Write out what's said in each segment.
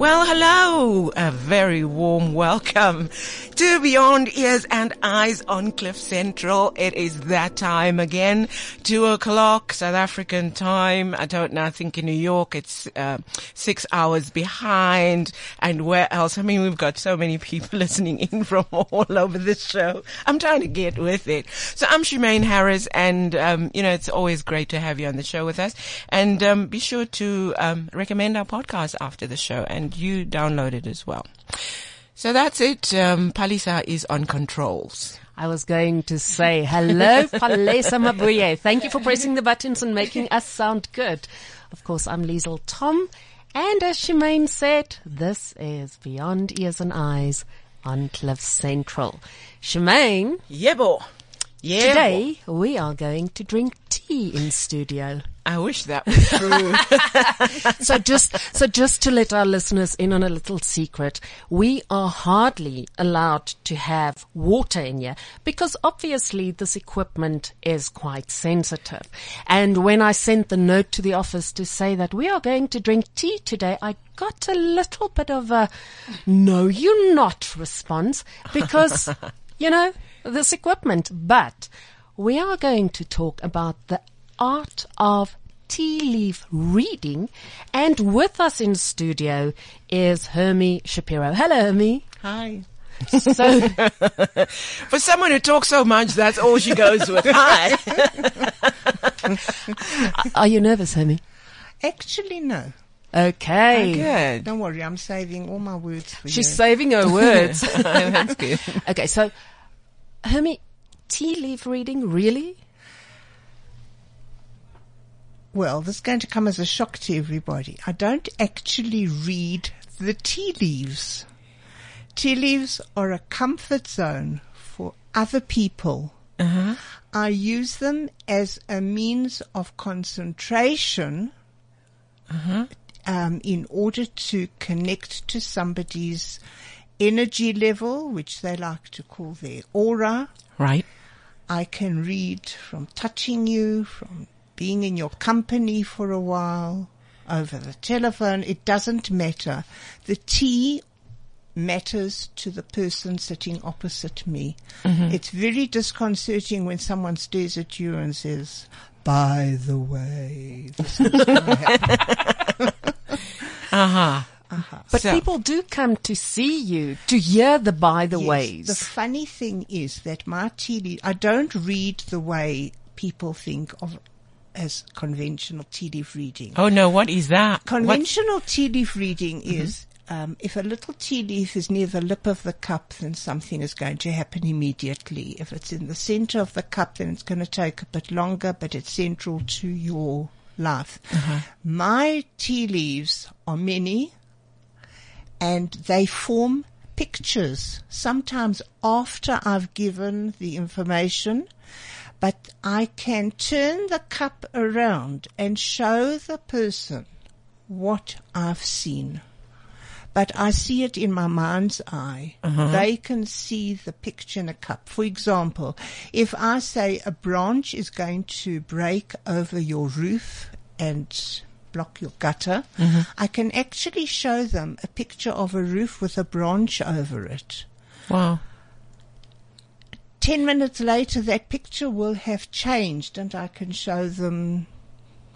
Well, hello. A very warm welcome to Beyond Ears and Eyes on Cliff Central. It is that time again. Two o'clock South African time. I don't know. I think in New York it's uh, six hours behind. And where else? I mean, we've got so many people listening in from all over this show. I'm trying to get with it. So I'm Shemaine Harris and, um, you know, it's always great to have you on the show with us. And, um, be sure to, um, recommend our podcast after the show and you download it as well. So that's it. Um, Palesa is on controls. I was going to say hello, Palesa Mabuye. Thank you for pressing the buttons and making us sound good. Of course, I'm Liesel Tom. And as Shemaine said, this is Beyond Ears and Eyes on Cliff Central. Shemaine, Yebo. Yeah. today we are going to drink tea in studio. I wish that was true. so just so just to let our listeners in on a little secret, we are hardly allowed to have water in here because obviously this equipment is quite sensitive. And when I sent the note to the office to say that we are going to drink tea today, I got a little bit of a no, you're not response because you know this equipment. But we are going to talk about the art of tea leaf reading. And with us in studio is Hermie Shapiro. Hello, Hermie. Hi. So, For someone who talks so much, that's all she goes with. Hi. are you nervous, Hermie? Actually, no. Okay. Oh, good. Don't worry, I'm saving all my words for She's you. She's saving her words. Oh, that's good. okay, so, Hermie, tea leaf reading, really? Well, this is going to come as a shock to everybody. I don't actually read the tea leaves. Tea leaves are a comfort zone for other people. I use them as a means of concentration um, in order to connect to somebody's energy level, which they like to call their aura. Right. I can read from touching you, from being in your company for a while, over the telephone. It doesn't matter. The tea matters to the person sitting opposite me. It's very disconcerting when someone stares at you and says, by the way, this is gonna happen." Uh-huh. But So- people do come to see you to hear the by the Yes. ways. The funny thing is that my tea leaf, I don't read the way people think of as conventional tea leaf reading. Oh no, what is that? What- Conventional tea leaf reading Mm-hmm. is um, if a little tea leaf is near the lip of the cup, then something is going to happen immediately. If it's in the center of the cup, then it's going to take a bit longer, but it's central to your life. Uh-huh. My tea leaves are many, and they form pictures. Sometimes after I've given the information, but I can turn the cup around and show the person what I've seen. But I see it in my mind's eye. Uh-huh. They can see the picture in a cup. For example, if I say a branch is going to break over your roof and block your gutter, mm-hmm. I can actually show them a picture of a roof with a branch over it. Wow. Ten minutes later, that picture will have changed and I can show them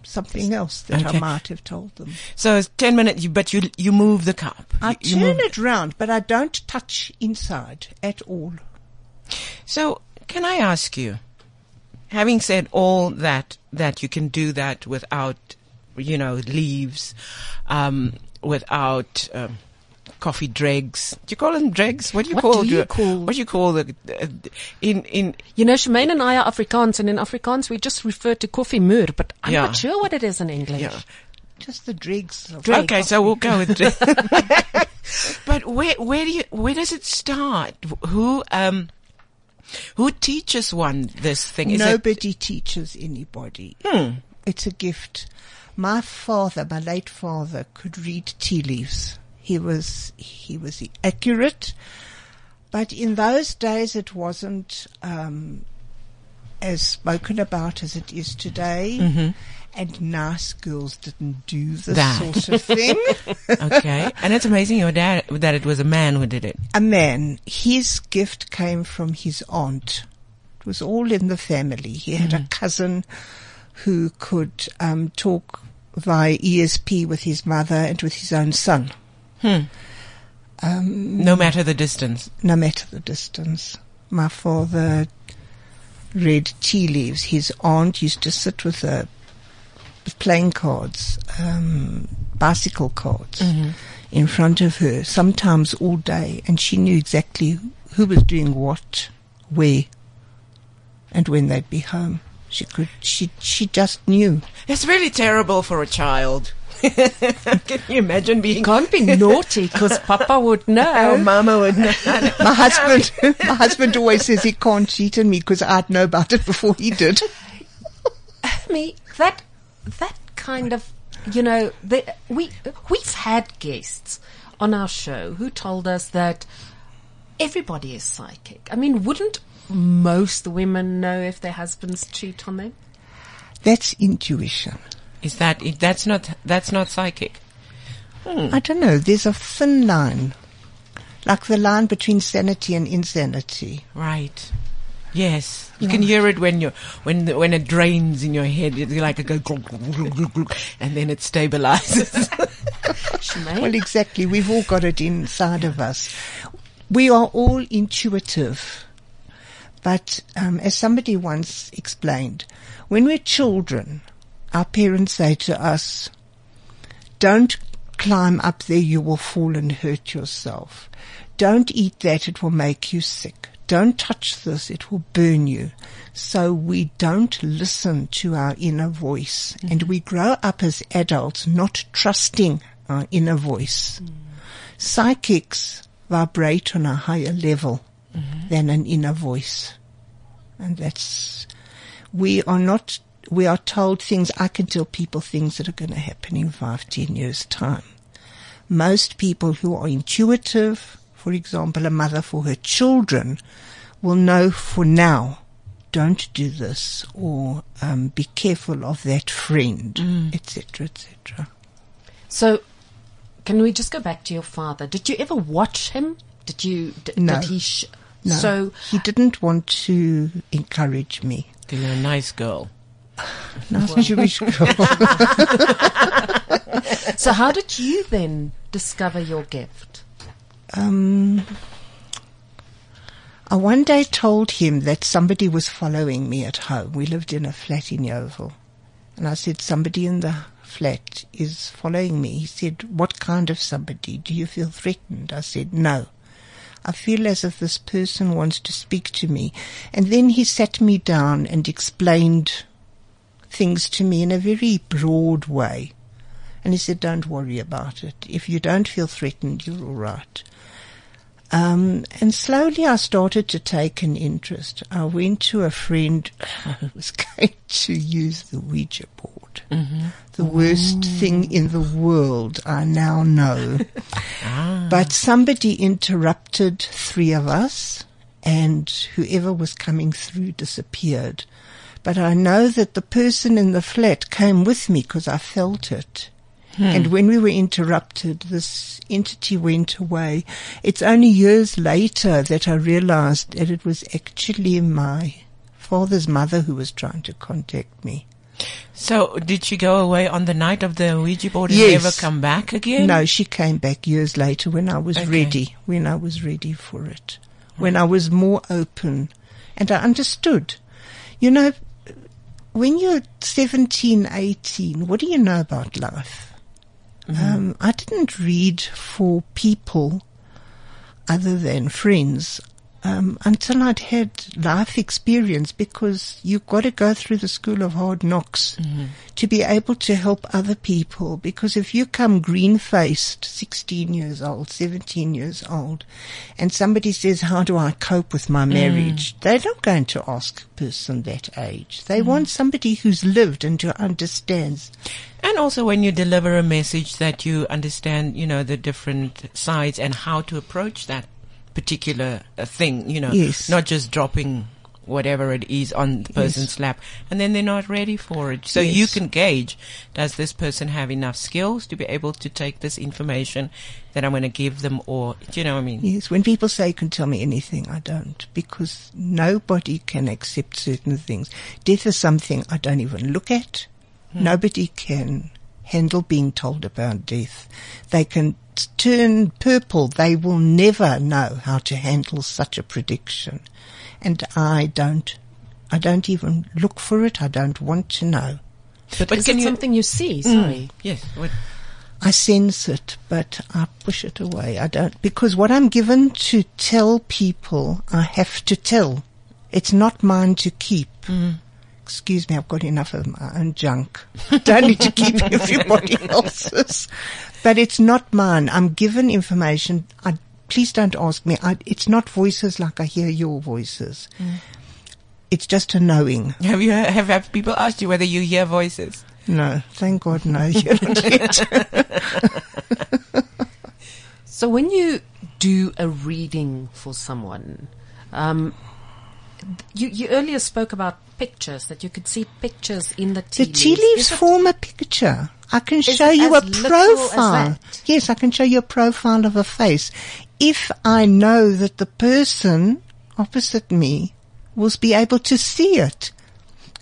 something else that Okay. I might have told them. So it's 10 minutes, but you, you move the cup. I You- turn it round, but I don't touch inside at all. So can I ask you, having said all that, that you can do that without, you know, leaves, um, without, um, coffee dregs. Do you call them dregs? What do you What call do you the- call- What do you call the uh, in in You know, Shemaine and I are Afrikaans, and in Afrikaans we just refer to coffee moer, but I'm Yeah. not sure what it is in English. yeah. Just the dregs. Of Dregs. Okay, so we'll go with dregs. but where where do you where does it start? Who um who teaches one this thing? Is it Nobody teaches anybody. It's a gift. My father, my late father, could read tea leaves. He was he was accurate, But in those days, it wasn't um, as spoken about as it is today. And nice girls didn't do this That. sort of thing. Okay. and it's amazing your dad, that it was a man who did it. a man, his gift came from his aunt. It was all in the family. He had a cousin who could um, talk via ESP with his mother and with his own son, No matter the distance. no matter the distance. My father read tea leaves. His aunt used to sit with her with playing cards, um, bicycle cards, in front of her, sometimes all day, and she knew exactly who was doing what, where, and when they'd be home. She could, she, she just knew. It's really terrible for a child. Can you imagine being Can't be naughty because Papa would Oh, know. mama would know. My husband, my husband always says he can't cheat on me because I'd know about it before he did. me that that kind of you know the, we we've had guests on our show who told us that everybody is psychic. I mean, wouldn't most women know if their husbands cheat on them? That's intuition. Is that, that's not, that's not psychic. I don't know. There's a thin line, like the line between sanity and insanity. Right. Yes. You can hear it when you when the, when it drains in your head. It's like a go and then it stabilizes. Well, exactly. We've all got it inside of us. We are all intuitive. But um, as somebody once explained, when we're children, our parents say to us, don't climb up there, you will fall and hurt yourself. Don't eat that, it will make you sick. Don't touch this, it will burn you. So we don't listen to our inner voice mm-hmm. and we grow up as adults not trusting our inner voice. Mm. Psychics vibrate on a higher level mm-hmm. than an inner voice. And that's, we are not, we are told things, I can tell people things that are going to happen in five, ten years time. Most people who are intuitive, for example, a mother for her children will know for now, don't do this or um, be careful of that friend, etc., etc. So, can we just go back to your father? Did you ever watch him? Did you? D- No. Did he? Sh- No, So, he didn't want to encourage me. You're a nice girl. Nice Jewish girl. so how did you then discover your gift? Um, I one day told him that somebody was following me at home. We lived in a flat in Yeoville. And I said, somebody in the flat is following me. He said, what kind of somebody? Do you feel threatened? I said, no. I feel as if this person wants to speak to me. And then he sat me down and explained things to me in a very broad way. And he said, don't worry about it. If you don't feel threatened, you're all right. Um, and slowly I started to take an interest. I went to a friend who was going to use the Ouija board. Mm-hmm. The worst mm. thing in the world, I now know. Ah. But somebody interrupted three of us and whoever was coming through disappeared. But I know that the person in the flat came with me because I felt it. Hmm. And when we were interrupted, this entity went away. It's only years later that I realized that it was actually my father's mother who was trying to contact me. So, did she go away on the night of the Ouija board and Yes. never come back again? No, she came back years later when I was Okay. ready, when I was ready for it, when hmm. I was more open and I understood. You know, when you're 17, 18, what do you know about life? Um, I didn't read for people other than friends um, until I'd had life experience because you've got to go through the school of hard knocks mm-hmm. to be able to help other people. Because if you come green faced, 16 years old, 17 years old, and somebody says, how do I cope with my mm. marriage? They're not going to ask a person that age. They mm. want somebody who's lived and who understands. And also when you deliver a message that you understand, you know, the different sides and how to approach that particular uh, thing, you know, Yes. not just dropping whatever it is on the person's lap and then they're not ready for it. So you can gauge, does this person have enough skills to be able to take this information that I'm going to give them or, do you know what I mean? Yes, when people say you can tell me anything, I don't, because nobody can accept certain things. Death is something I don't even look at. Nobody can handle being told about death. They can turn purple. They will never know how to handle such a prediction. And I don't, I don't even look for it. I don't want to know. But, But is it you- something you see? Mm. Sorry. Yes. What, I sense it, but I push it away. I don't, because what I'm given to tell people, I have to tell. It's not mine to keep. Mm. Excuse me, I've got enough of my own junk. Don't need to keep everybody else's. But it's not mine. I'm given information. I, please don't ask me. I, it's not voices like I hear your voices. It's just a knowing. have you, have, have people asked you whether you hear voices? No, thank God, no. You're not yet. So when you do a reading for someone, um, you, you earlier spoke about pictures, that you could see pictures in the tea The tea leaves. leaves Is it- form a picture. I can show you a as literal as profile. Yes, I can show you a profile of a face. If I know that the person opposite me will be able to see it.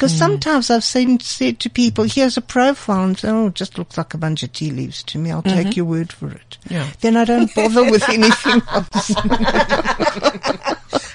Because sometimes I've seen, said to people, here's a profile and say, oh, it just looks like a bunch of tea leaves to me. I'll take your word for it. Mm-hmm. Yeah. Then I don't bother with anything else.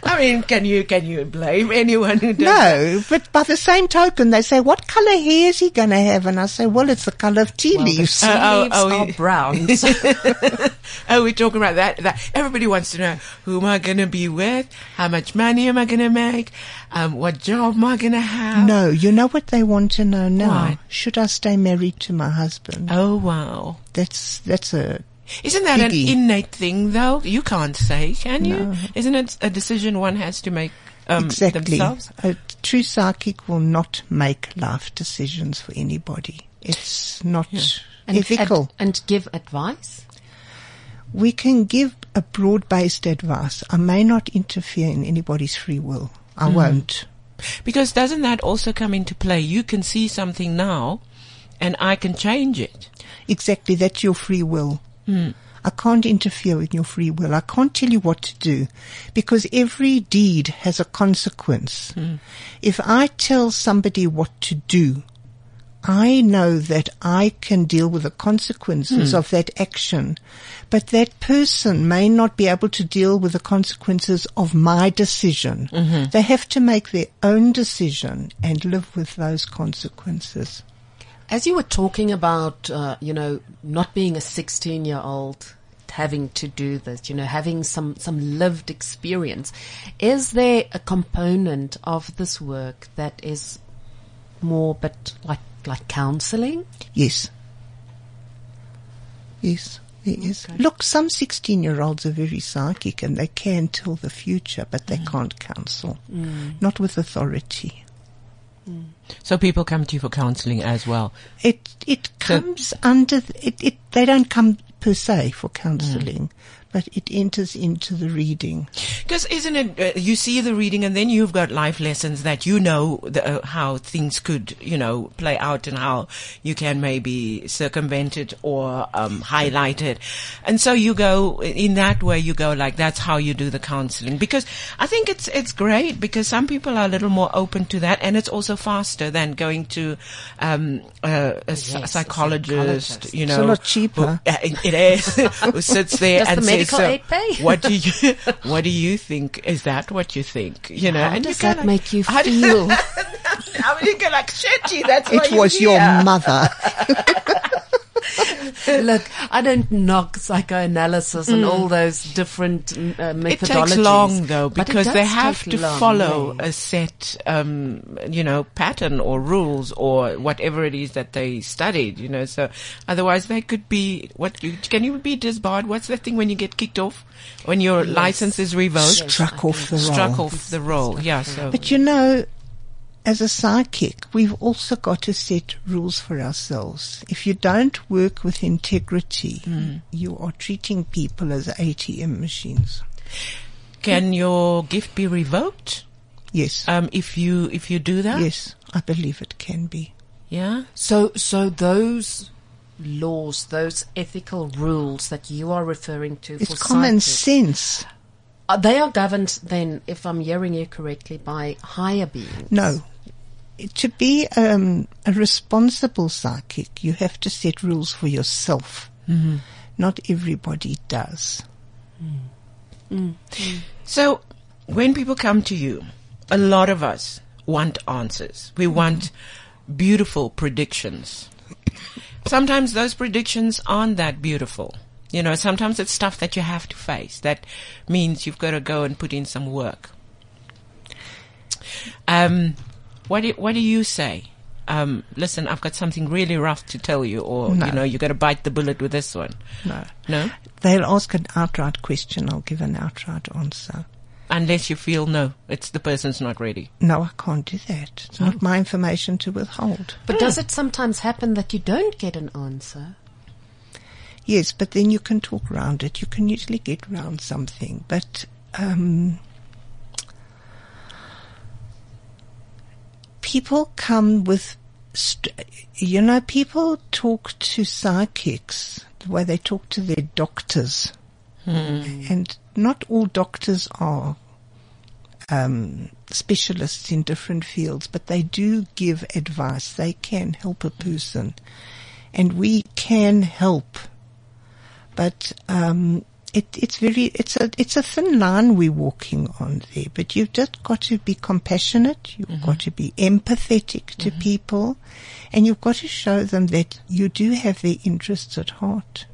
I mean, can you, can you blame anyone who does No, but by the same token, they say, what color hair is he going to have? And I say, well, it's the color of tea Well, the leaves. tea Oh, leaves oh, are you- brown. Oh, we're talking about that. That everybody wants to know who am I going to be with? How much money am I going to make? Um, what job am I going to have? No, you know what they want to know now? What? Should I stay married to my husband? Oh wow! That's that's a Isn't that Biggie. an innate thing, though? You can't say, can you? Isn't it a decision one has to make um, exactly. themselves? A true psychic will not make life decisions for anybody. It's not and, ethical. and, and give advice. we can give a broad-based advice. I may not interfere in anybody's free will. I Mm-hmm. won't. Because doesn't that also come into play? You can see something now, and I can change it. Exactly. That's your free will. Hmm. I can't interfere with your free will. I can't tell you what to do because every deed has a consequence. Hmm. If I tell somebody what to do, I know that I can deal with the consequences of that action, but that person may not be able to deal with the consequences of my decision. They have to make their own decision and live with those consequences. As you were talking about, uh, you know, not being a 16 year old, having to do this, you know, having some, some lived experience, is there a component of this work that is more, but like, like counseling? Yes. Yes, there oh is. Look, some 16 year olds are very psychic and they can tell the future, but they mm. can't counsel. Mm. Not with authority. Mm. So people come to you for counseling as well. It, it comes under, th- it, it, they don't come per se for counseling, but it enters into the reading. Because isn't it, uh, you see the reading and then you've got life lessons that you know the, uh, how things could, you know, play out and how you can maybe circumvent it or um, highlight it. And so you go, in that way you go like, that's how you do the counseling. Because I think it's, it's great because some people are a little more open to that and it's also faster than going to um, uh, a, s- Yes, a psychologist, psychologist. you know. It's a lot cheaper. who- uh, it is. who sits there Does the and says, medical so what do you, what do you think? Is that what you think? You know, How and does you that like, make you how do- feel? I mean, you go like, shit, that's why It was your mother. Look, I don't knock psychoanalysis and all those different uh, methodologies. It takes long though because they have to long, follow yeah. a set, um, you know, pattern or rules or whatever it is that they studied. You know, so otherwise they could be what you, can you be disbarred? What's the thing when you get kicked off when your license is revoked? Struck off the roll. Struck off the roll. Yeah. So But you know, as a psychic, we've also got to set rules for ourselves. If you don't work with integrity, you are treating people as ATM machines. Can your gift be revoked Yes. um, if you if you do that? yes, I believe it can be. Yeah. So, so those laws, those ethical rules that you are referring to It's for common psychics, sense. uh, they are governed then, if I'm hearing you correctly, by higher beings. No. To be um, a responsible psychic, you have to set rules for yourself. Mm-hmm. Not everybody does. So when people come to you, a lot of us want answers. We want beautiful predictions. Sometimes those predictions aren't that beautiful. You know, sometimes it's stuff that you have to face. That means you've got to go and put in some work. Um, what do, what do you say? Um, listen, I've got something really rough to tell you, or No. you know, you got to bite the bullet with this one. No. No, They'll ask an outright question. I'll give an outright answer. unless you feel no, it's the person's not ready. No, I can't do that. It's not my information to withhold. But does it sometimes happen that you don't get an answer? Yes, but then you can talk around it. You can usually get around something. But um, people come with, st- you know, people talk to psychics the way they talk to their doctors, and not all doctors are um, specialists in different fields, but they do give advice. They can help a person, and we can help. But um, it, it's very it's a it's a thin line we're walking on there. But you've just got to be compassionate. You've mm-hmm. got to be empathetic to mm-hmm. people, and you've got to show them that you do have their interests at heart.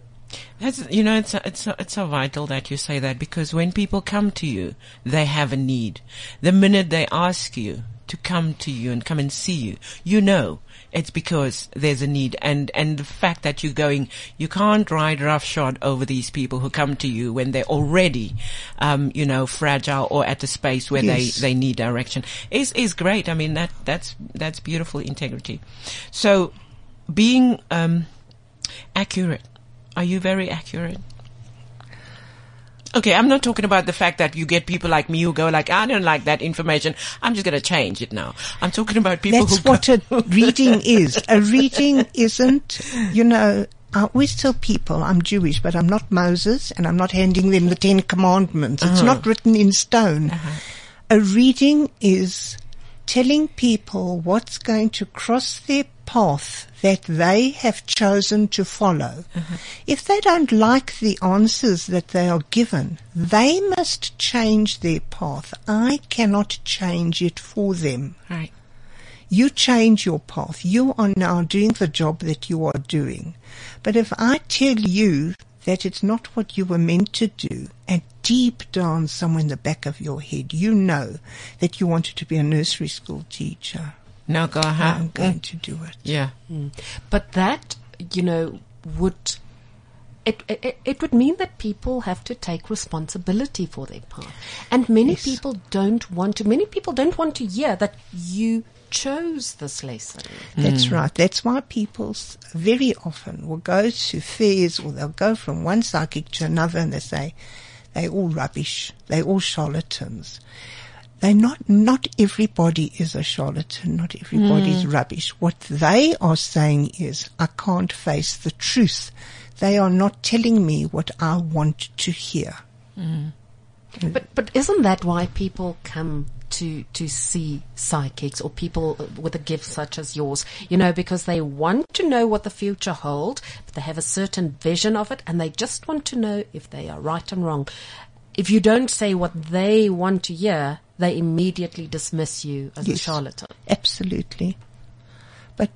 That's, you know, it's, it's, it's so vital that you say that because when people come to you, they have a need. The minute they ask you to come to you and come and see you, you know it's because there's a need. And, and the fact that you're going, you can't ride roughshod over these people who come to you when they're already, um, you know, fragile or at a space where Yes. they, they need direction is, is great. I mean, that, that's, that's beautiful integrity. So being, um, accurate. Are you very accurate? Okay, I'm not talking about the fact that you get people like me who go like, I don't like that information. I'm just going to change it now. I'm talking about people That's who what go, a reading is. A reading isn't, you know, I always tell people I'm Jewish, but I'm not Moses and I'm not handing them the Ten Commandments. It's uh-huh. not written in stone. Uh-huh. A reading is telling people what's going to cross their path that they have chosen to follow. Mm-hmm. If they don't like the answers that they are given, they must change their path. I cannot change it for them. right. You change your path. You are now doing the job that you are doing. But if I tell you that it's not what you were meant to do, and deep down somewhere in the back of your head, you know that you wanted to be a nursery school teacher, Now go ahead. I'm going to do it. Yeah. Mm. But that, you know, would it, it it would mean that people have to take responsibility for their part. and many Yes. people don't want to. Many people don't want to hear that you chose this lesson. That's mm. right. That's why people very often will go to fairs or they'll go from one psychic to another and they say, they're all rubbish. They're all charlatans. They not, not everybody is a charlatan. Not everybody is hmm. rubbish. What they are saying is, I can't face the truth. They are not telling me what I want to hear. Hmm. Mm. But but isn't that why people come to to see psychics or people with a gift such as yours? You know, because they want to know what the future holds, but they have a certain vision of it, and they just want to know if they are right and wrong. If you don't say what they want to hear, they immediately dismiss you as a charlatan. Absolutely. But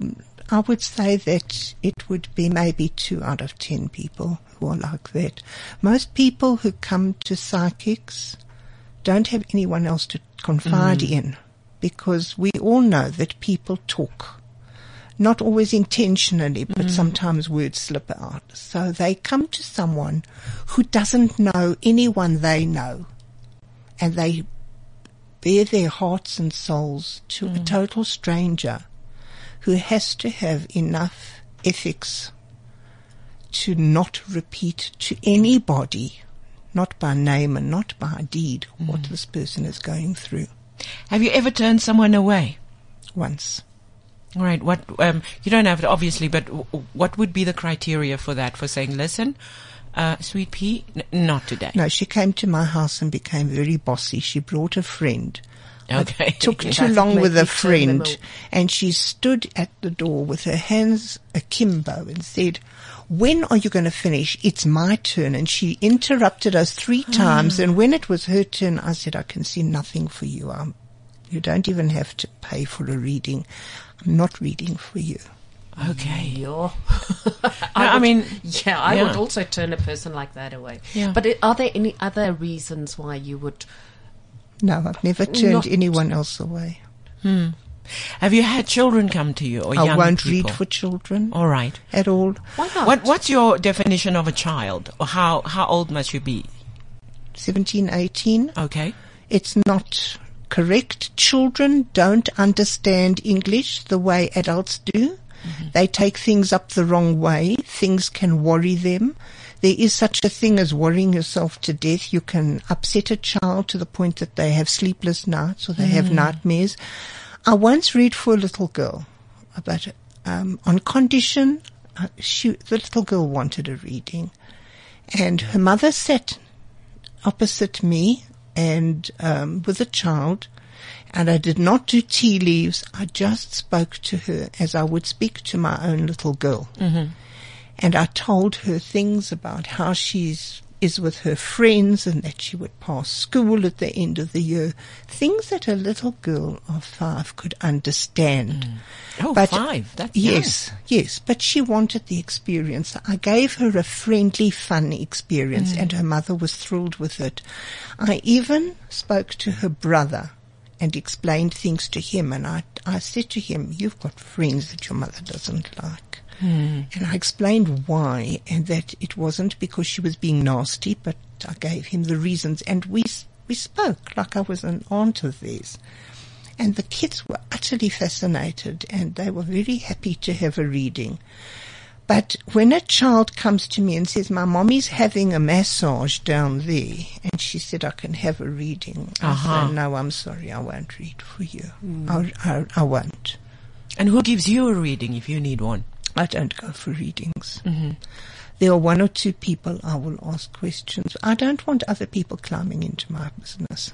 I would say that it would be maybe two out of ten people who are like that. Most people who come to psychics don't have anyone else to confide mm. in because we all know that people talk. Not always intentionally, but mm. sometimes words slip out. So they come to someone who doesn't know anyone they know and they bare their hearts and souls to a total stranger who has to have enough ethics to not repeat to anybody, not by name and not by deed, what Mm. this person is going through. Have you ever turned someone away? Once. All right. What um, you don't have to obviously, but w- what would be the criteria for that? For saying, listen, uh, sweet pea, n- not today. No, she came to my house and became very bossy. She brought a friend. Okay. Took too long with a friend and she stood at the door with her hands akimbo and said, when are you going to finish? It's my turn. And she interrupted us three times. And when it was her turn, I said, I can see nothing for you. Um, you don't even have to pay for a reading. I'm not reading for you. Okay. Yeah. I would- mean, yeah, I yeah. would also turn a person like that away. Yeah. But are there any other reasons why you would? No, I've never turned Not- anyone else away. Hmm. Have you had children come to you or I young won't people? read for children All right. at all. Why not? What What's your definition of a child? Or how how old must you be? 17, 18. Okay. It's not correct. Children don't understand English the way adults do. They take things up the wrong way. Things can worry them. There is such a thing as worrying yourself to death. You can upset a child to the point that they have sleepless nights or they have nightmares. I once read for a little girl, but um, on condition, uh, she, the little girl wanted a reading, and her mother sat opposite me and um, with a child, and I did not do tea leaves. I just spoke to her as I would speak to my own little girl, mm-hmm. and I told her things about how she's is with her friends and that she would pass school at the end of the year. Things that a little girl of five could understand. Oh, But- five. That's. Yes, yes, but she wanted the experience. I gave her a friendly, fun experience, and her mother was thrilled with it. I even spoke to her brother and explained things to him, and I, I said to him, "You've got friends that your mother doesn't like." Hmm. And I explained why, and that it wasn't because she was being nasty, but I gave him the reasons, and we we spoke like I was an aunt of theirs. And the kids were utterly fascinated and they were very happy to have a reading. But when a child comes to me and says, my mommy's having a massage down there and she said I can have a reading, Uh-huh. I say, no, I'm sorry, I won't read for you. I, I, I won't. And who gives you a reading if you need one? I don't go for readings. There are one or two people I will ask questions. I don't want other people climbing into my business.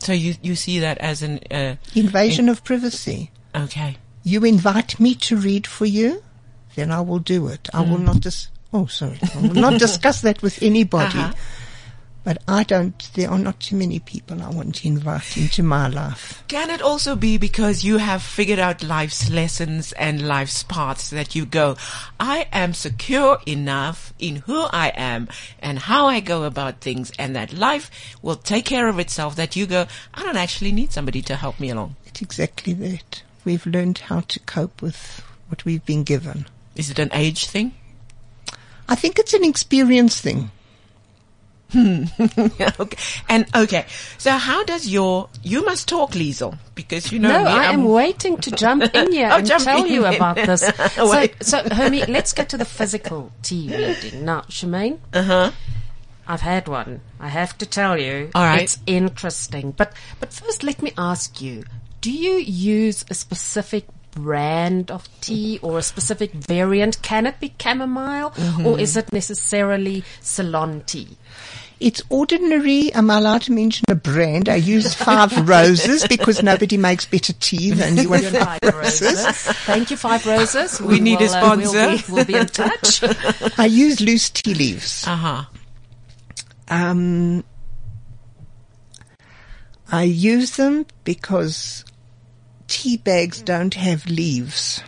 So you you see that as an uh, Invasion of privacy. okay. You invite me to read for you, then I will do it. I will not dis- oh sorry. I will not discuss that with anybody. Uh-huh. But I don't there are not too many people I want to invite into my life. Can it also be because you have figured out life's lessons and life's paths that you go, I am secure enough in who I am and how I go about things and that life will take care of itself that you go, I don't actually need somebody to help me along. It's exactly that. We've learned how to cope with what we've been given. Is it an age thing? I think it's an experience thing. okay. And okay. So how does your, you must talk, Liesel, because you know No, me. I I'm- waiting to jump in here Oh, and jump tell you in. about this. So, so, Hermie, let's get to the physical tea reading now. Shemaine, Uh-huh. I've had one. I have to tell you, All right. it's interesting. But but first, let me ask you: Do you use a specific brand of tea or a specific variant? Can it be chamomile, Mm-hmm. or is it necessarily Ceylon tea? It's ordinary. I'm I allowed to mention a brand? I use Five Roses because nobody makes better tea than you and Five Five Roses. Roses. Thank you, Five Roses. We need a will, uh, we'll sponsor. be- we'll be in touch. I use loose tea leaves. Uh-huh. Um, I use them because tea bags don't have leaves.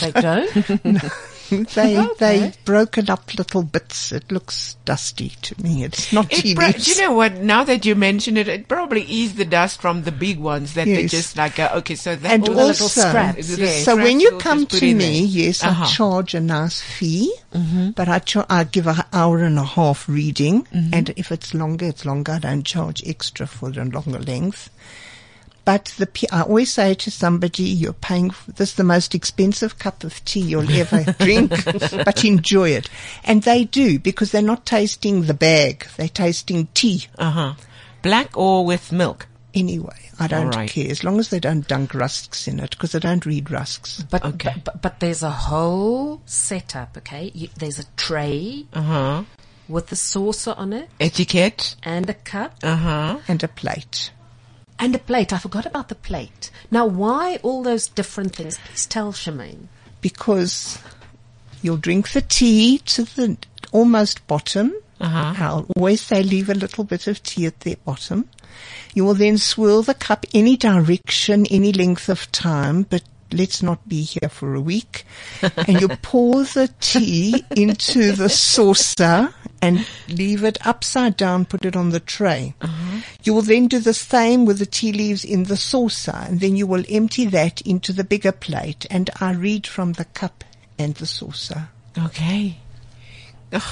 they don't. They Okay. they broken up little bits. It looks dusty to me. It's not tea It pro- leaves. do you know what? Now that you mention it, it probably is the dust from the big ones that they Yes. just like. Uh, okay, so that and All the little also, scraps, yes. so when you come to me, yes, Uh-huh. I charge a nice fee, but I cha- I give an hour and a half reading, Mm-hmm. and if it's longer, it's longer. I don't charge extra for the longer length. But the, I always say to somebody, you're paying for this is the most expensive cup of tea you'll ever drink, but enjoy it. And they do because they're not tasting the bag. They're tasting tea Uh huh. Black or with milk? anyway. I don't right. care as long as they don't dunk rusks in it because I don't read rusks. But, Okay. but, but, but there's a whole setup, okay? You, there's a tray Uh huh. with the saucer on it Etiquette? and a cup Uh huh. And a plate. And a plate. I forgot about the plate. Now, why all those different things? Please tell Shemaine. because you'll drink the tea to the almost bottom. Uh-huh. I'll always say leave a little bit of tea at the bottom. You will then swirl the cup any direction, any length of time, but let's not be here for a week. and you pour the tea into the saucer and leave it upside down, put it on the tray. You will then do the same with the tea leaves in the saucer and then you will empty that into the bigger plate and I read from the cup and the saucer. Okay. Ugh,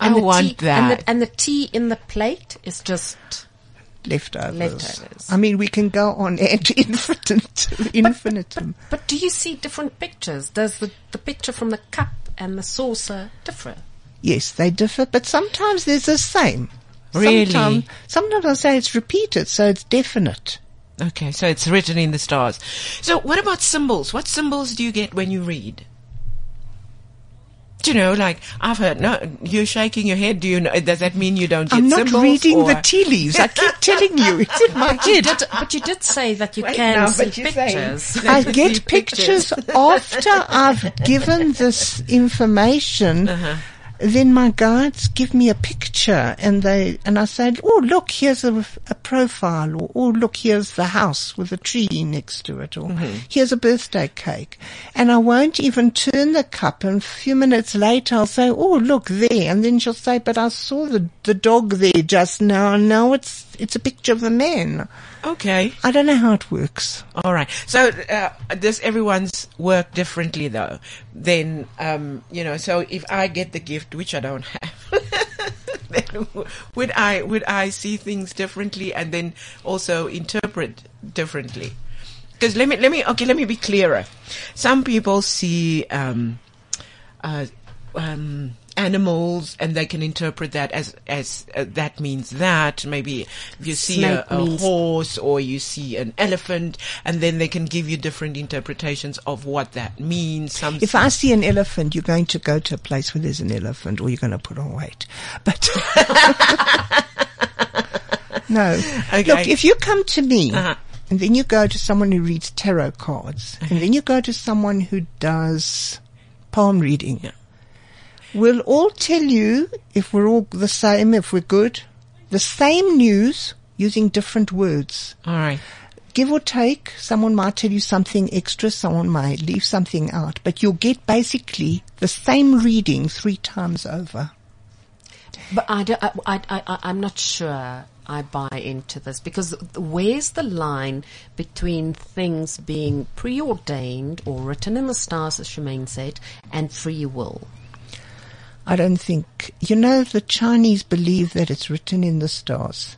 I And the want tea, that. And the, and the tea in the plate is just Leftovers. Leftovers. I mean, we can go on ad infinitum. infinitum. But do you see different pictures? Does the, the picture from the cup and the saucer differ? Yes, they differ, but sometimes there's the same. Really? Sometimes, sometimes I say it's repeated, so it's definite. Okay, so it's written in the stars. So what about symbols? What symbols do you get when you read? Do you know, like I've heard, no, you're shaking your head. Do you know? Does that mean you don't get I'm not symbols? reading or- the tea leaves. I keep telling you, it's in my You head. did, but you did say that you Wait, can no, see but you're pictures. I get pictures after I've given this information. Uh-huh. Then my guides give me a picture and they, and I say, oh look, here's a, a profile or oh look, here's the house with a tree next to it or Mm-hmm. here's a birthday cake. And I won't even turn the cup and a few minutes later I'll say, oh look there. And then she'll say, but I saw the, the dog there just now and now it's, it's a picture of a man. Okay, I don't know how it works. all right. So uh, does everyone's work differently though? Then um, you know, so if I get the gift, which I don't have. would I would I see things differently and then also interpret differently? Because let me let me okay let me be clearer. Some people see um, uh, um, animals and they can interpret that as as uh, that means that. Maybe if you see a, Snake a horse or you see an elephant, and then they can give you different interpretations of what that means. Some If I see an elephant, you're going to go to a place where there's an elephant or you're going to put on weight. But no. Okay. Look, if you come to me Uh-huh. and then you go to someone who reads tarot cards and then you go to someone who does palm reading, Yeah. We'll all tell you if we're all the same, if we're good, the same news using different words all right. give or take, someone might tell you something extra, someone might leave something out, but you'll get basically the same reading three times over. But I, don't- I, I, I, I'm not sure I buy into this because where's the line between things being preordained or written in the stars, as Shemaine said, and free will? I don't think, you know, the Chinese believe that it's written in the stars.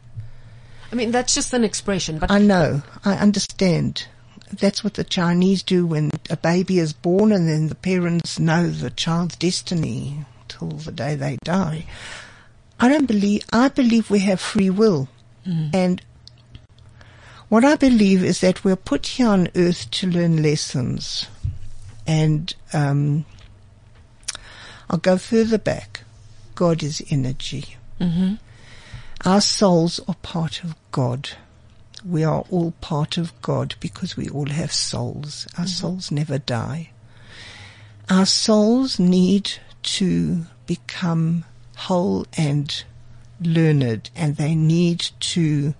I mean, that's just an expression, but I know, I understand. That's what the Chinese do when a baby is born and then the parents know the child's destiny till the day they die. I don't believe, I believe we have free will. And what I believe is that we're put here on earth to learn lessons. And, um, I'll go further back. God is energy. Mm-hmm. Our souls are part of God. We are all part of God because we all have souls. Our mm-hmm. souls never die. Our souls need to become whole and learned and they need to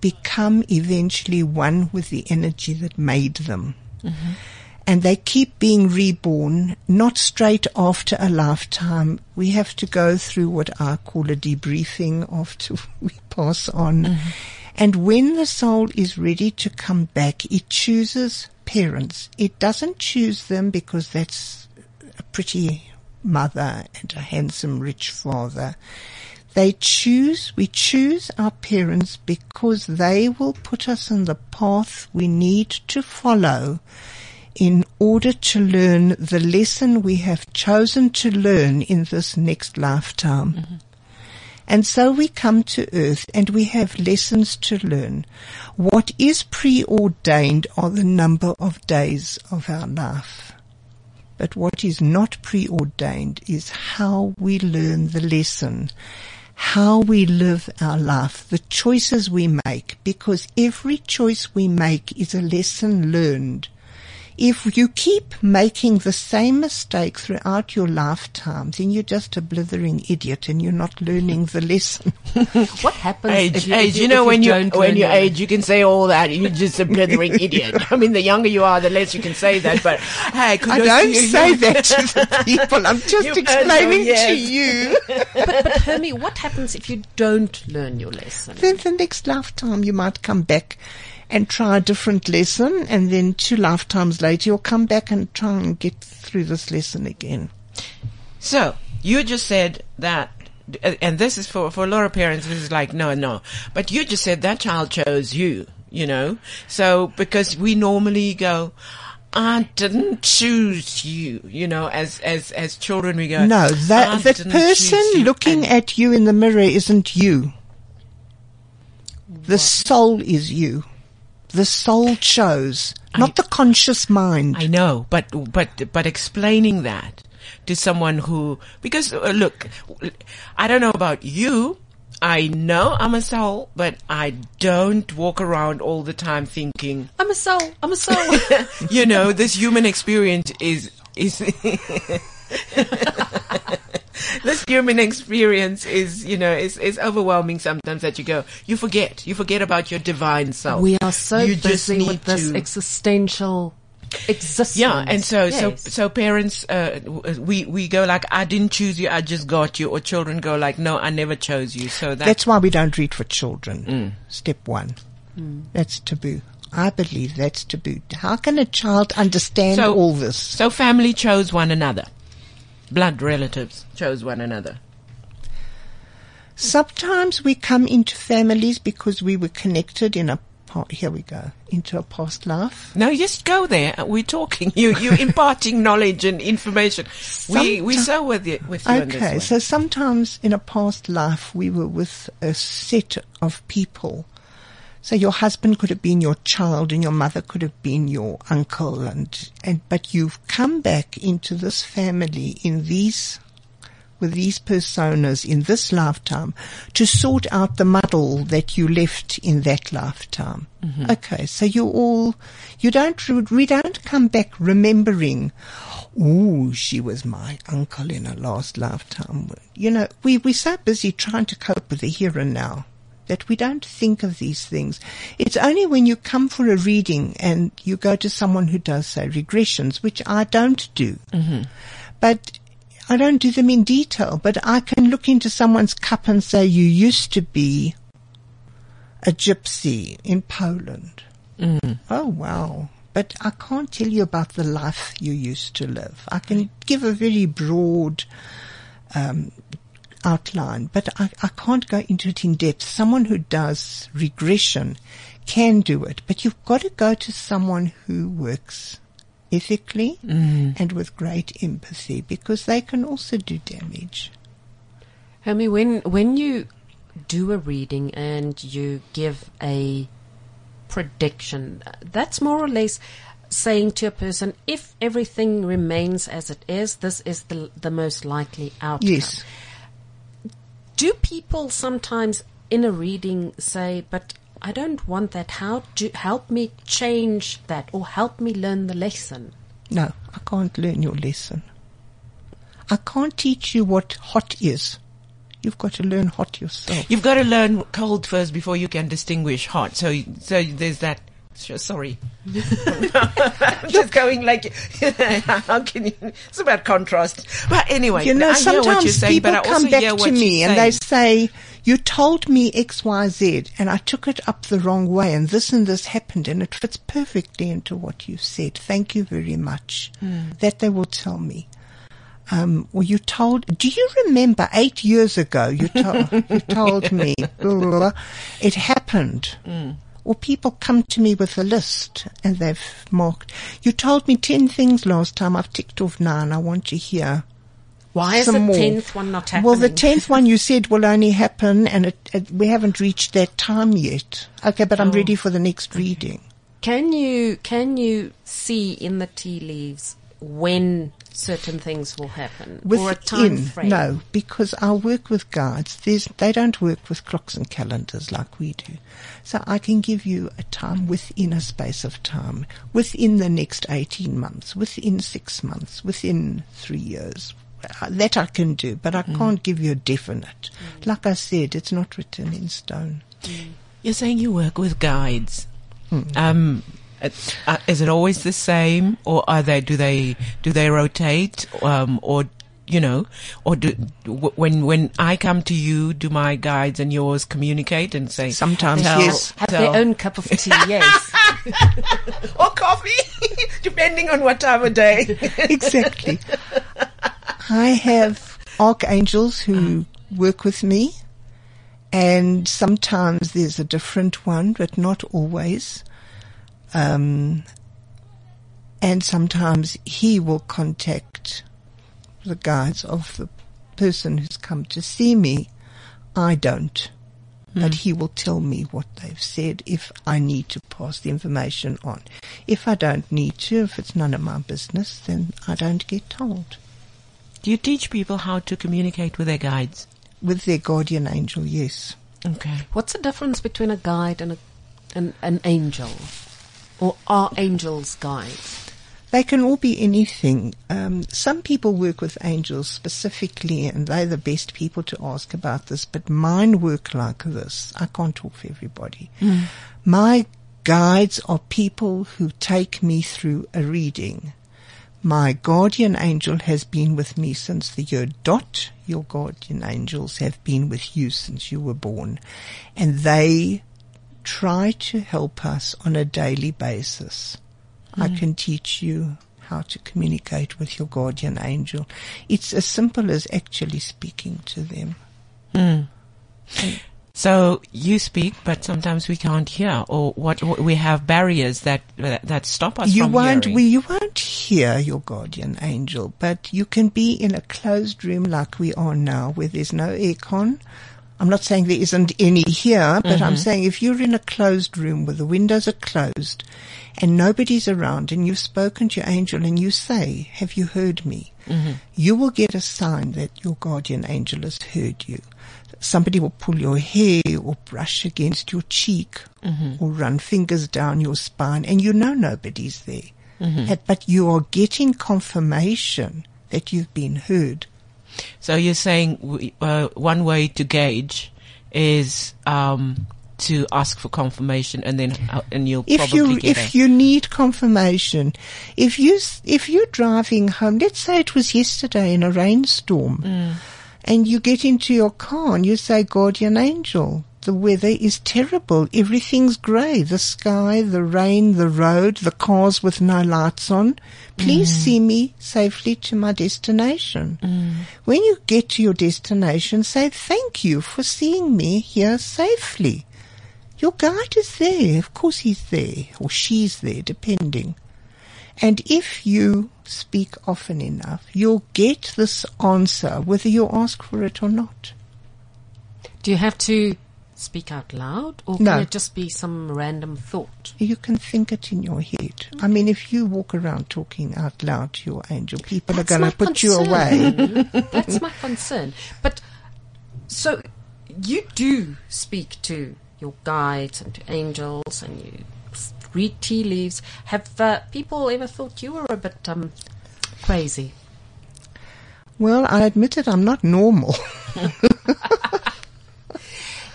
become eventually one with the energy that made them. Mm-hmm. And they keep being reborn, not straight after a lifetime. We have to go through what I call a debriefing after we pass on. Mm-hmm. And when the soul is ready to come back, it chooses parents. It doesn't choose them because that's a pretty mother and a handsome rich father. They choose, we choose our parents because they will put us on the path we need to follow in order to learn the lesson we have chosen to learn in this next lifetime. Mm-hmm. And so we come to earth and we have lessons to learn. What is preordained are the number of days of our life. But what is not preordained is how we learn the lesson, how we live our life, the choices we make, because every choice we make is a lesson learned. If you keep making the same mistake throughout your lifetime, then you're just a blithering idiot and you're not learning the lesson. What happens Age, if you, age. if You know, if when you don't when you age, you can say all that. You're just a blithering idiot. I mean, the younger you are, the less you can say that. But hey, I don't say that to the people. I'm just You- explaining yes. to you. but, but Hermie, what happens if you don't learn your lesson? then the next lifetime you might come back and try a different lesson and then two lifetimes later you'll come back and try and get through this lesson again. So you just said that, and this is for for a lot of parents. This is like no, no. But you just said that child chose you. You know, so because we normally go. I didn't choose you, you know, as, as, as children we go. No, "I that, the person choose you." looking And- at you in the mirror isn't you. The soul is you. The soul chose, not the conscious mind. I know, but but but explaining that to someone who because uh, look, I don't know about you. I know I'm a soul, but I don't walk around all the time thinking, I'm a soul. I'm a soul. you know, this human experience is is this human experience is, you know, is is overwhelming sometimes that you go, you forget, you forget about your divine self. we are so You busy need with this to- existential existence. Yeah, and so so Yes. so parents, uh, we we go like, I didn't choose you, I just got you, or children go like, no, I never chose you. So that, That's why we don't read for children. Mm. Step one. That's taboo. I believe that's taboo. How can a child understand So- all this? so family chose one another, blood relatives chose one another. Sometimes we come into families because we were connected in a here we go, into a past life. No, just go there. We're talking. You you imparting knowledge and information. We we so with you with you Okay, so sometimes in a past life we were with a set of people. So your husband could have been your child and your mother could have been your uncle and, and, but you've come back into this family in these, with these personas in this lifetime to sort out the muddle that you left in that lifetime. Mm-hmm. Okay, so you all, you don't, we don't come back remembering, Ooh, she was my uncle in a last lifetime. You know, we, we're so busy trying to cope with the here and now that we don't think of these things. It's only when you come for a reading and you go to someone who does, say, regressions, which I don't do. But I don't do them in detail, but I can look into someone's cup and say, you used to be a gypsy in Poland. Oh wow. But I can't tell you about the life you used to live. I can give a very broad um, outline, but I, I can't go into it in depth. Someone who does regression can do it, but you've got to go to someone who works ethically mm. and with great empathy because they can also do damage. Hermie, when when you do a reading and you give a prediction, that's more or less saying to a person, if everything remains as it is, this is the the most likely outcome. Yes. Do people sometimes in a reading say, but I don't want that. How do help me change that or help me learn the lesson? No, I can't learn your lesson. I can't teach you what hot is. You've got to learn hot yourself. You've got to learn cold first before you can distinguish hot. So, so there's that. Sorry, I'm just going like, how can you? It's about contrast. But anyway, You know, I hear what you're sometimes saying, people come back to me and they say, you told me X, Y, Z and I took it up the wrong way and this and this happened and it fits perfectly into what you said. Thank you very much. Hmm. That they will tell me. Um, well, you told. Do you remember eight years ago? You told you told me it happened. Or people come to me with a list and they've marked. You told me ten things last time. I've ticked off nine. I want to hear. Why is the more. tenth one not happening? Well, the tenth one you said will only happen, and it, it, we haven't reached that time yet. Okay, but I'm Oh. ready for the next reading. Can you can you see in the tea leaves when certain things will happen or a time Within, frame? no, because I work with guides. There's, they don't work with clocks and calendars like we do. So I can give you a time within a space of time, within the next 18 months, within six months, within three years. Uh, That I can do, but I Mm. can't give you a definite. Like I said, it's not written in stone. You're saying you work with guides. Hmm. Um, it- uh, is it always the same, or are they? Do they do they rotate, um, or you know, or do w- when when I come to you, do my guides and yours communicate and say Sometimes, tell- yes. Have tell- their own cup of tea, yes. or coffee, depending on what time of day. exactly. I have archangels who work with me, and sometimes there's a different one, but not always. Um, and sometimes he will contact the guides of the person who's come to see me. I don't. But he will tell me what they've said if I need to pass the information on. If I don't need to, if it's none of my business, then I don't get told. do you teach people how to communicate with their guides? With their guardian angel, yes. Okay. What's the difference between a guide and a, an, an angel? Or are angels guides? They can all be anything. Um, some people work with angels specifically, and they're the best people to ask about this. But mine work like this. I can't talk for everybody. My guides are people who take me through a reading. My guardian angel has been with me since the year dot. Your guardian angels have been with you since you were born. And they try to help us on a daily basis. I hmm. can teach you how to communicate with your guardian angel. It's as simple as actually speaking to them. Hmm. So you speak, but sometimes we can't hear, or what? We have barriers that that, stop us you from won't we, you won't hear your guardian angel, but you can be in a closed room like we are now, where there's no aircon. I'm not saying there isn't any here, but I'm mm-hmm. saying if you're in a closed room where the windows are closed and nobody's around and you've spoken to your angel and you say, have you heard me? Mm-hmm. You will get a sign that your guardian angel has heard you. Somebody will pull your hair or brush against your cheek mm-hmm. or run fingers down your spine and you know nobody's there. Uh, But you are getting confirmation that you've been heard. So you're saying we- uh, one way to gauge is um, to ask for confirmation, and then uh, and you'll if probably you if a, you need confirmation, if you if you're driving home, let's say it was yesterday in a rainstorm, Mm. and you get into your car and you say, "Guardian angel, the weather is terrible. Everything's grey. The sky, the rain, the road, the cars with no lights on. Please Mm. see me safely to my destination." When you get to your destination, say, "Thank you for seeing me here safely." Your guide is there. Of course he's there. Or she's there, depending. And if you speak often enough, you'll get this answer whether you ask for it or not. Do you have to speak out loud or can it just be some random thought? You can think it in your head. I mean, if you walk around talking out loud to your angel, people That's are going to put you away. That's my concern. But so you do speak to your guides and to angels and you read tea leaves. Have uh, people ever thought you were a bit um, crazy? well, I admit it, I'm not normal.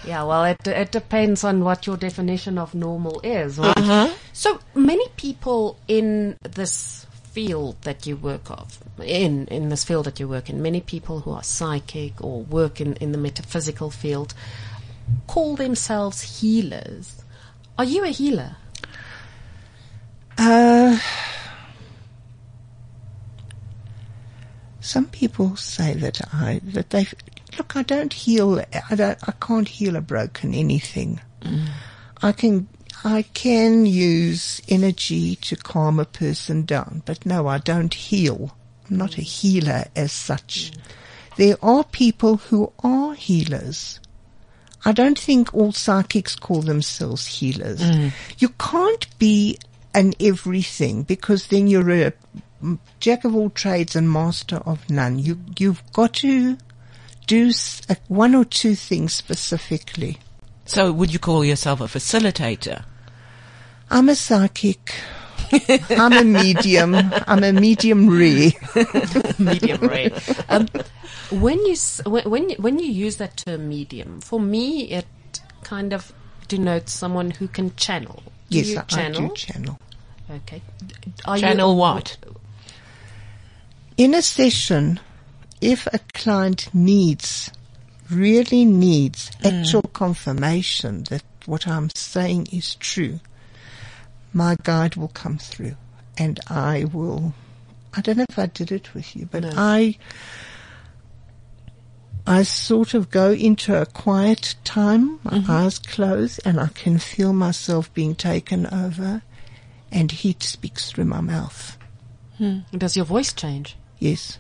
Yeah, well, it it depends on what your definition of normal is. Right? So many people in this field that you work of in in this field that you work in, many people who are psychic or work in in the metaphysical field call themselves healers. Are you a healer? Uh, some people say that I that they look. I don't heal. I don't. I can't heal a broken anything. I can. I can use energy to calm a person down, but no, I don't heal. I'm not a healer as such. There are people who are healers. I don't think all psychics call themselves healers. You can't be an everything because then you're a mm, jack of all trades and master of none. You, you've got to do uh, one or two things specifically. So would you call yourself a facilitator? I'm a psychic. I'm a medium. I'm a medium rare. Medium rare. Um, when you when when you, use that term medium, for me it kind of denotes someone who can channel. Do yes, you I, I channel? do channel. Okay. Are you- Channel what? In a session, if a client needs, really needs hmm. actual confirmation that what I'm saying is true, my guide will come through and I will, I don't know if I did it with you, but No. I, I sort of go into a quiet time, my mm-hmm. eyes close and I can feel myself being taken over and heat speaks through my mouth. Hmm. Does your voice change? Yes.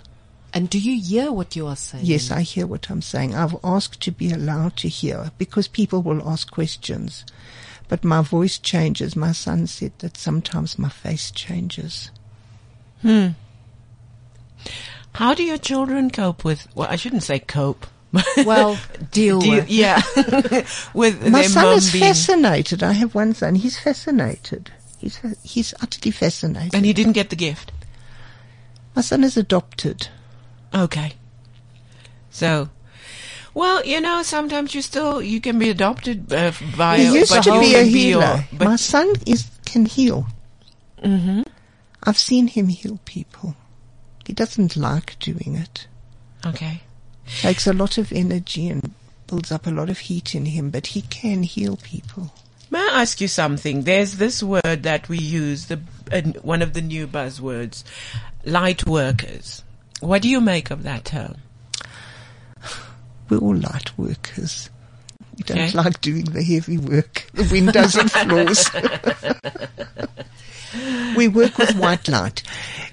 And do you hear what you are saying? Yes, I hear what I'm saying. I've asked to be allowed to hear because people will ask questions. But my voice changes. My son said that sometimes my face changes. Hmm. How do your children cope with? Well, I shouldn't say cope. Well, deal Do you- with. yeah, with my son is being, fascinated. I have one son. He's fascinated. He's he's utterly fascinated. and he didn't get the gift. my son is adopted. Okay. So, well, you know, sometimes you still you can be adopted uh, by. he used but to be a healer. but my son is can heal. Mm-hmm. I've seen him heal people. He doesn't like doing it. okay. takes a lot of energy and builds up a lot of heat in him, but he can heal people. May I ask you something? There's this word that we use, the uh, one of the new buzzwords, light workers. What do you make of that uh? term? We're all light workers. We don't Okay. like doing the heavy work, the windows and floors. we work with white light.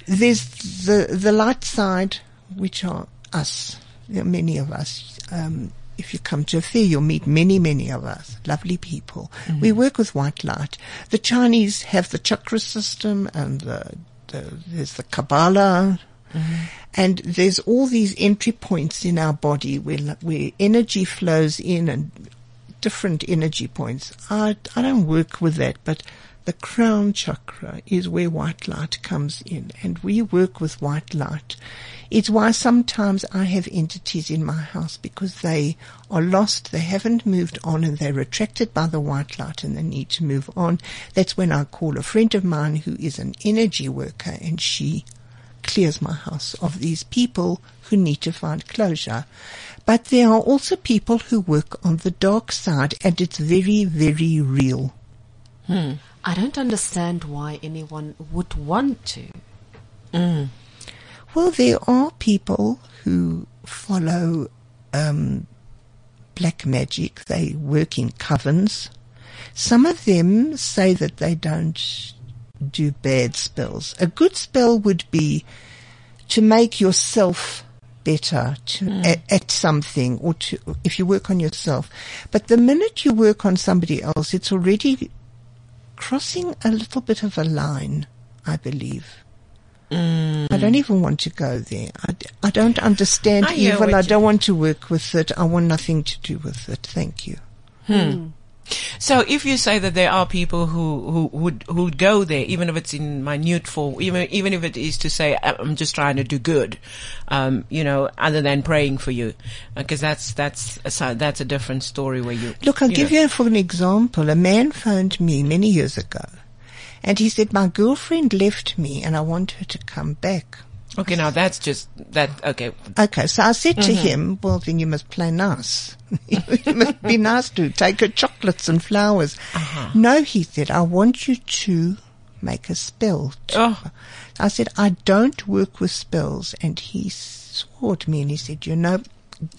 There's the the light side, which are us. There are many of us. Um, if you come to a fair, you'll meet many, many of us. Lovely people. Mm. We work with white light. The Chinese have the chakra system and the, the there's the Kabbalah. Mm-hmm. And there's all these entry points in our body where, where energy flows in and different energy points. I, I don't work with that, but the crown chakra is where white light comes in and we work with white light. It's why sometimes I have entities in my house because they are lost, they haven't moved on and they're attracted by the white light and they need to move on. That's when I call a friend of mine who is an energy worker and she clears my house of these people who need to find closure. But there are also people who work on the dark side and it's very, very real. I don't understand why anyone would want to. Well, there are people who follow um, black magic. They work in covens. Some of them say that they don't do bad spells. A good spell would be to make yourself better to, at, at something or to, if you work on yourself. But the minute you work on somebody else, it's already crossing a little bit of a line, I believe. I don't even want to go there. I, I don't understand I evil. I don't want to work with it. I want nothing to do with it. Thank you. Hmm. So if you say that there are people who, who would who would go there, even if it's in minute form, even even if it is to say I'm just trying to do good, um, you know, other than praying for you, because that's that's a, that's a different story where you Look, I'll you give know. you for an example. A man phoned me many years ago and he said, my girlfriend left me and I want her to come back. Okay, now that's just that. Okay, Okay, so I said to Mm-hmm. him, well, then you must play nice. you must be nice to take her chocolates and flowers. Uh-huh. No, he said, I want you to make a spell. Oh. I said, I don't work with spells. And he swore at me and he said, you're no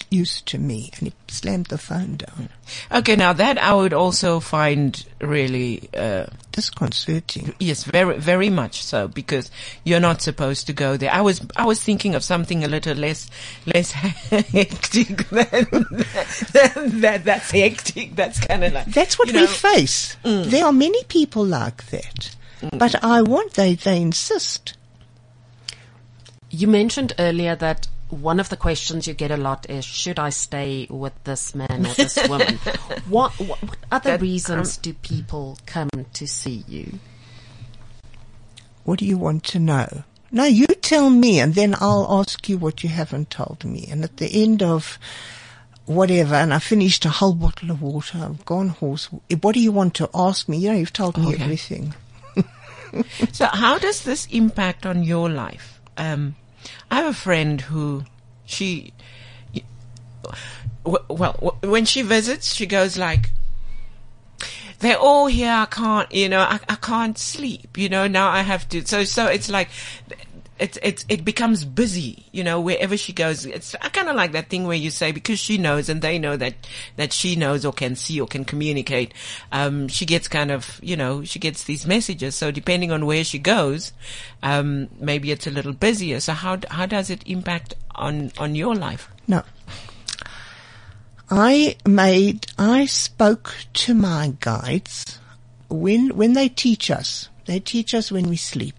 use to me. And he slammed the phone down. Okay, now that I would also find really, uh, Disconcerting. yes, very, very much so because you're not supposed to go there. I was, I was thinking of something a little less, less hectic than, than that. That's hectic. That's kind of like, That's what you we know, face. There are many people like that. But I want, they, they insist. You mentioned earlier that one of the questions you get a lot is, should I stay with this man or this woman? what, what, what other That- reasons do people come to see you? What do you want to know? No, you tell me and then I'll ask you what you haven't told me. And at the end of whatever, and I finished a whole bottle of water, I've gone hoarse. What do you want to ask me? You know, you've told me Okay. everything. So how does this impact on your life? Um, I have a friend who she, well, when she visits, she goes like, they're all here. I can't, you know, I, I can't sleep, you know, now I have to. So, so it's like, it's, it's, it becomes busy, you know, wherever she goes. It's I kind of like that thing where you say, because she knows and they know that, that she knows or can see or can communicate, um, she gets kind of, you know, she gets these messages. So depending on where she goes, um, maybe it's a little busier. So how, how does it impact on, on your life? No. I made, I spoke to my guides when, when they teach us. They teach us when we sleep.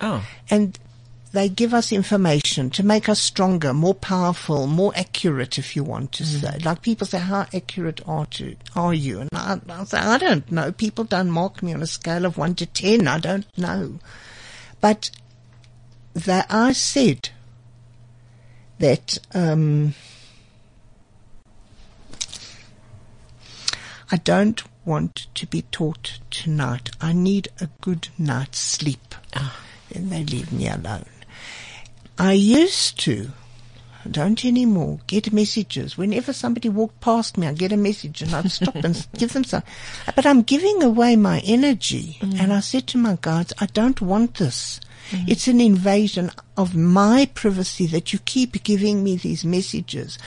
Oh, and they give us information to make us stronger, more powerful, more accurate, if you want to say. Like people say, how accurate are, to, are you? And I, I say, I don't know. People don't mark me on a scale of one to ten. I don't know. But that I said that, um, I don't want to be taught tonight. I need a good night's sleep. Then they leave me alone. I used to, don't anymore, get messages. Whenever somebody walked past me, I'd get a message and I'd stop and give them some. But I'm giving away my energy. Mm. And I said to my guides, I don't want this. Mm. It's an invasion of my privacy that you keep giving me these messages.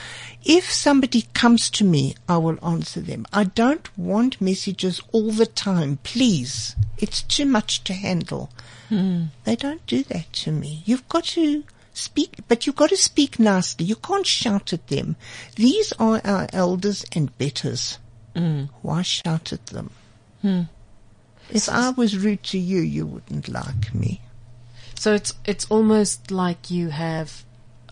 If somebody comes to me, I will answer them. I don't want messages all the time, please. It's too much to handle. Hmm. They don't do that to me. You've got to speak, but you've got to speak nicely. You can't shout at them. These are our elders and betters. Mm. Why shout at them? Hmm. If I was rude to you, you wouldn't like me. So it's it's almost like you have,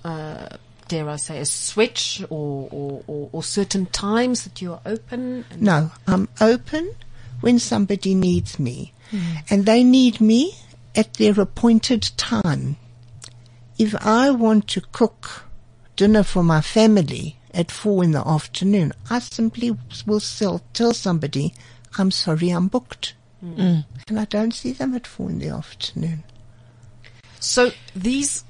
uh, dare I say, a switch or, or, or, or certain times that you are open. No, I'm open when somebody needs me. Hmm. And they need me at their appointed time. If I want to cook dinner for my family at four in the afternoon, I simply will sell, tell somebody, I'm sorry, I'm booked. And I don't see them at four in the afternoon. So these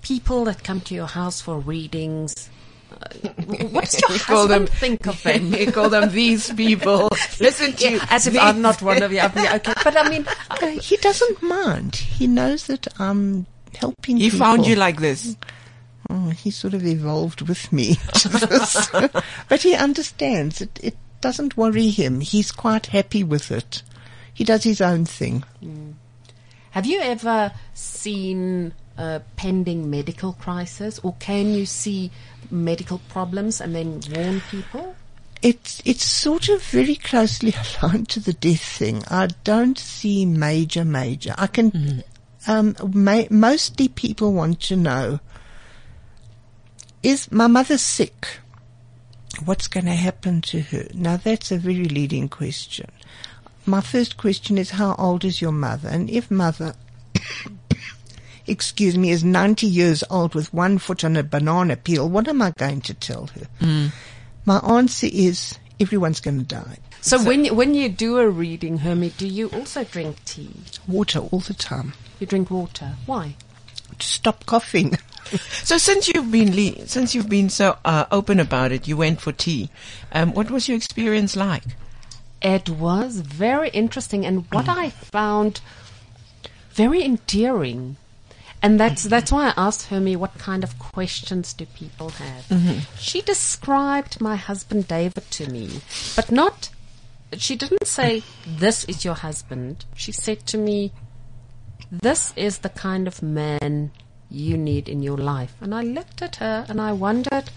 people that come to your house for readings, uh, what does your You call them- think of them? you call them these people. Listen to you. Yeah, as if I'm not one of you. Okay, but I mean, Uh, he doesn't mind. He knows that I'm helping He people. found you like this. Oh, he sort of evolved with me. but he understands. It, it doesn't worry him. He's quite happy with it. He does his own thing. Hmm. have you ever seen a pending medical crisis, or can you see medical problems and then warn people? It's it's sort of very closely aligned to the death thing. I don't see major, major. I can. Hmm. Um, ma- mostly people want to know: Is my mother sick? What's going to happen to her? Now that's a very leading question. My first question is: How old is your mother? And if mother excuse me, is 90 years old with one foot on a banana peel, what am I going to tell her? My answer is everyone's going to die. So, when you, when you do a reading, Hermie, do you also drink tea? Water all the time. You drink water. Why? To stop coughing. So since you've been le- since you've been so uh, open about it, you went for tea. Um, what was your experience like? It was very interesting, and what I found very endearing. And that's that's why I asked Hermie what kind of questions do people have. Mm-hmm. She described my husband David to me, but not. She didn't say this is your husband. She said to me, "This is the kind of man you need in your life." And I looked at her and I wondered.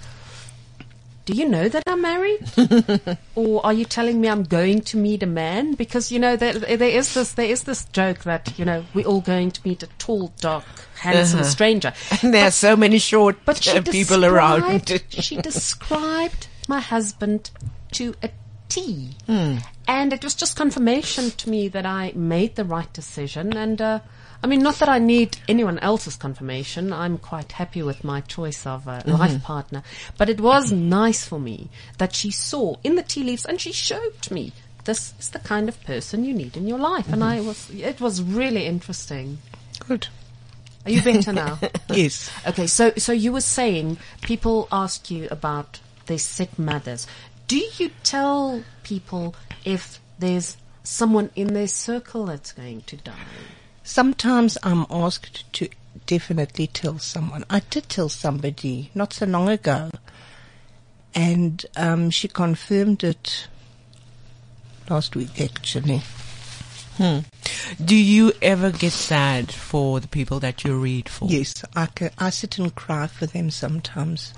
Do you know that I'm married? or are you telling me I'm going to meet a man? Because you know there, there is this there is this joke that you know we're all going to meet a tall, dark, handsome stranger. And there are so many short But uh, people around. she described my husband to a T, and it was just confirmation to me that I made the right decision. And uh, I mean, not that I need anyone else's confirmation. I'm quite happy with my choice of a mm-hmm. life partner. But it was nice for me that she saw in the tea leaves, and she showed me this is the kind of person you need in your life. And mm-hmm. I was, it was really interesting. Good. Are you better now? Yes. Okay, so so you were saying people ask you about their sick mothers. Do you tell people if there's someone in their circle that's going to die? Sometimes I'm asked to definitely tell someone. I did tell somebody not so long ago, and um, she confirmed it last week actually. Do you ever get sad for the people that you read for? Yes, I, ca I sit and cry for them sometimes.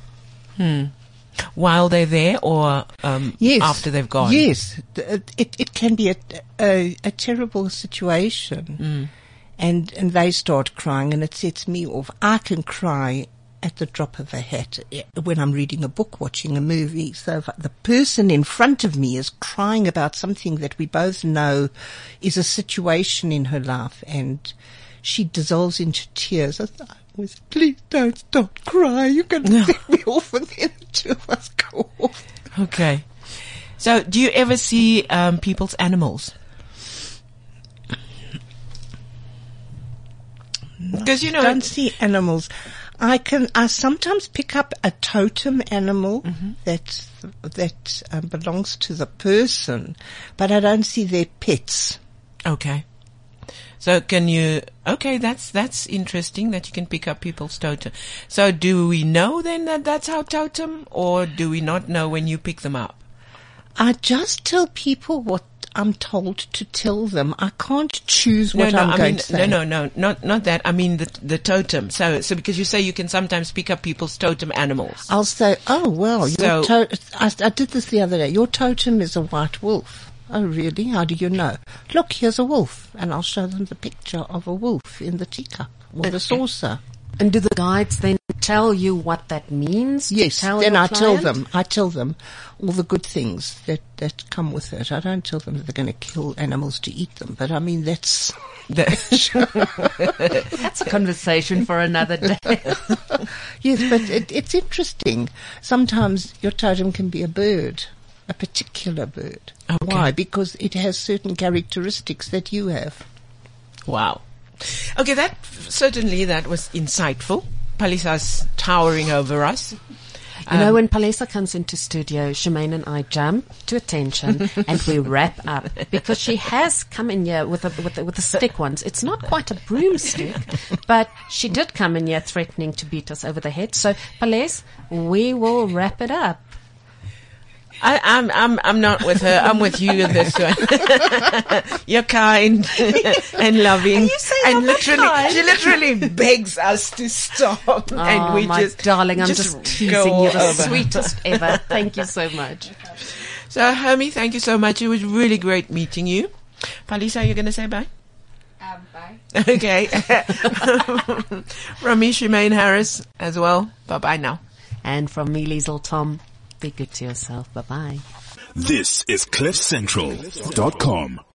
While they're there or um, Yes. after they've gone? Yes, it it can be a a, a terrible situation, and and they start crying, and it sets me off. I can cry at the drop of a hat eh, when I'm reading a book, watching a movie. So if the person in front of me is crying about something that we both know is a situation in her life, and she dissolves into tears. I was, please don't stop crying. You're going to set me off, and then the two of us go off. Okay. So, do you ever see um, people's animals? Because you know, don't see animals. I can. I sometimes pick up a totem animal Mm-hmm. that that um, belongs to the person, but I don't see their pets. okay. So, can you? Okay, that's that's interesting that you can pick up people's totem. So, do we know then that that's our totem, or do we not know when you pick them up? I just tell people what I'm told to tell them. I can't choose what no, no, I'm I going mean, to say. no, no, no, not not that. I mean the the totem. So, so because you say you can sometimes pick up people's totem animals. I'll say, oh well, your So- to- I, I did this the other day. Your totem is a white wolf. Oh really? How do you know? Look, here's a wolf, and I'll show them the picture of a wolf in the teacup or the saucer. And do the guides then tell you what that means? Yes, tell then your I tell them. I tell them all the good things that that come with it. I don't tell them that they're going to kill animals to eat them, but I mean that's That's a conversation for another day. yes, but it, it's interesting. Sometimes your totem can be a bird, a particular bird. Okay. Why? Because it has certain characteristics that you have. Wow. Okay, that certainly that was insightful. Palesa's towering over us. You know, um, when Palesa comes into studio, Shemaine and I jump to attention and we wrap up because she has come in here with a, with a, with a stick once. It's not quite a broomstick, but she did come in here threatening to beat us over the head. So, Pales, we will wrap it up. I, I'm I'm I'm not with her. I'm with you in this one. You're kind and loving, you say and I'm literally, kind? she literally begs us to stop, and oh, we my just, darling, I'm just just teasing you, the over. sweetest ever. Thank you so much. So, Hermie, thank you so much. It was really great meeting you. Palesa, you're going to say bye? Um, bye. Okay. From me, Shemaine Harris, as well. Bye bye now. And from me, Liesel Tom, be good to yourself. Bye bye. This is CliffCentral.com.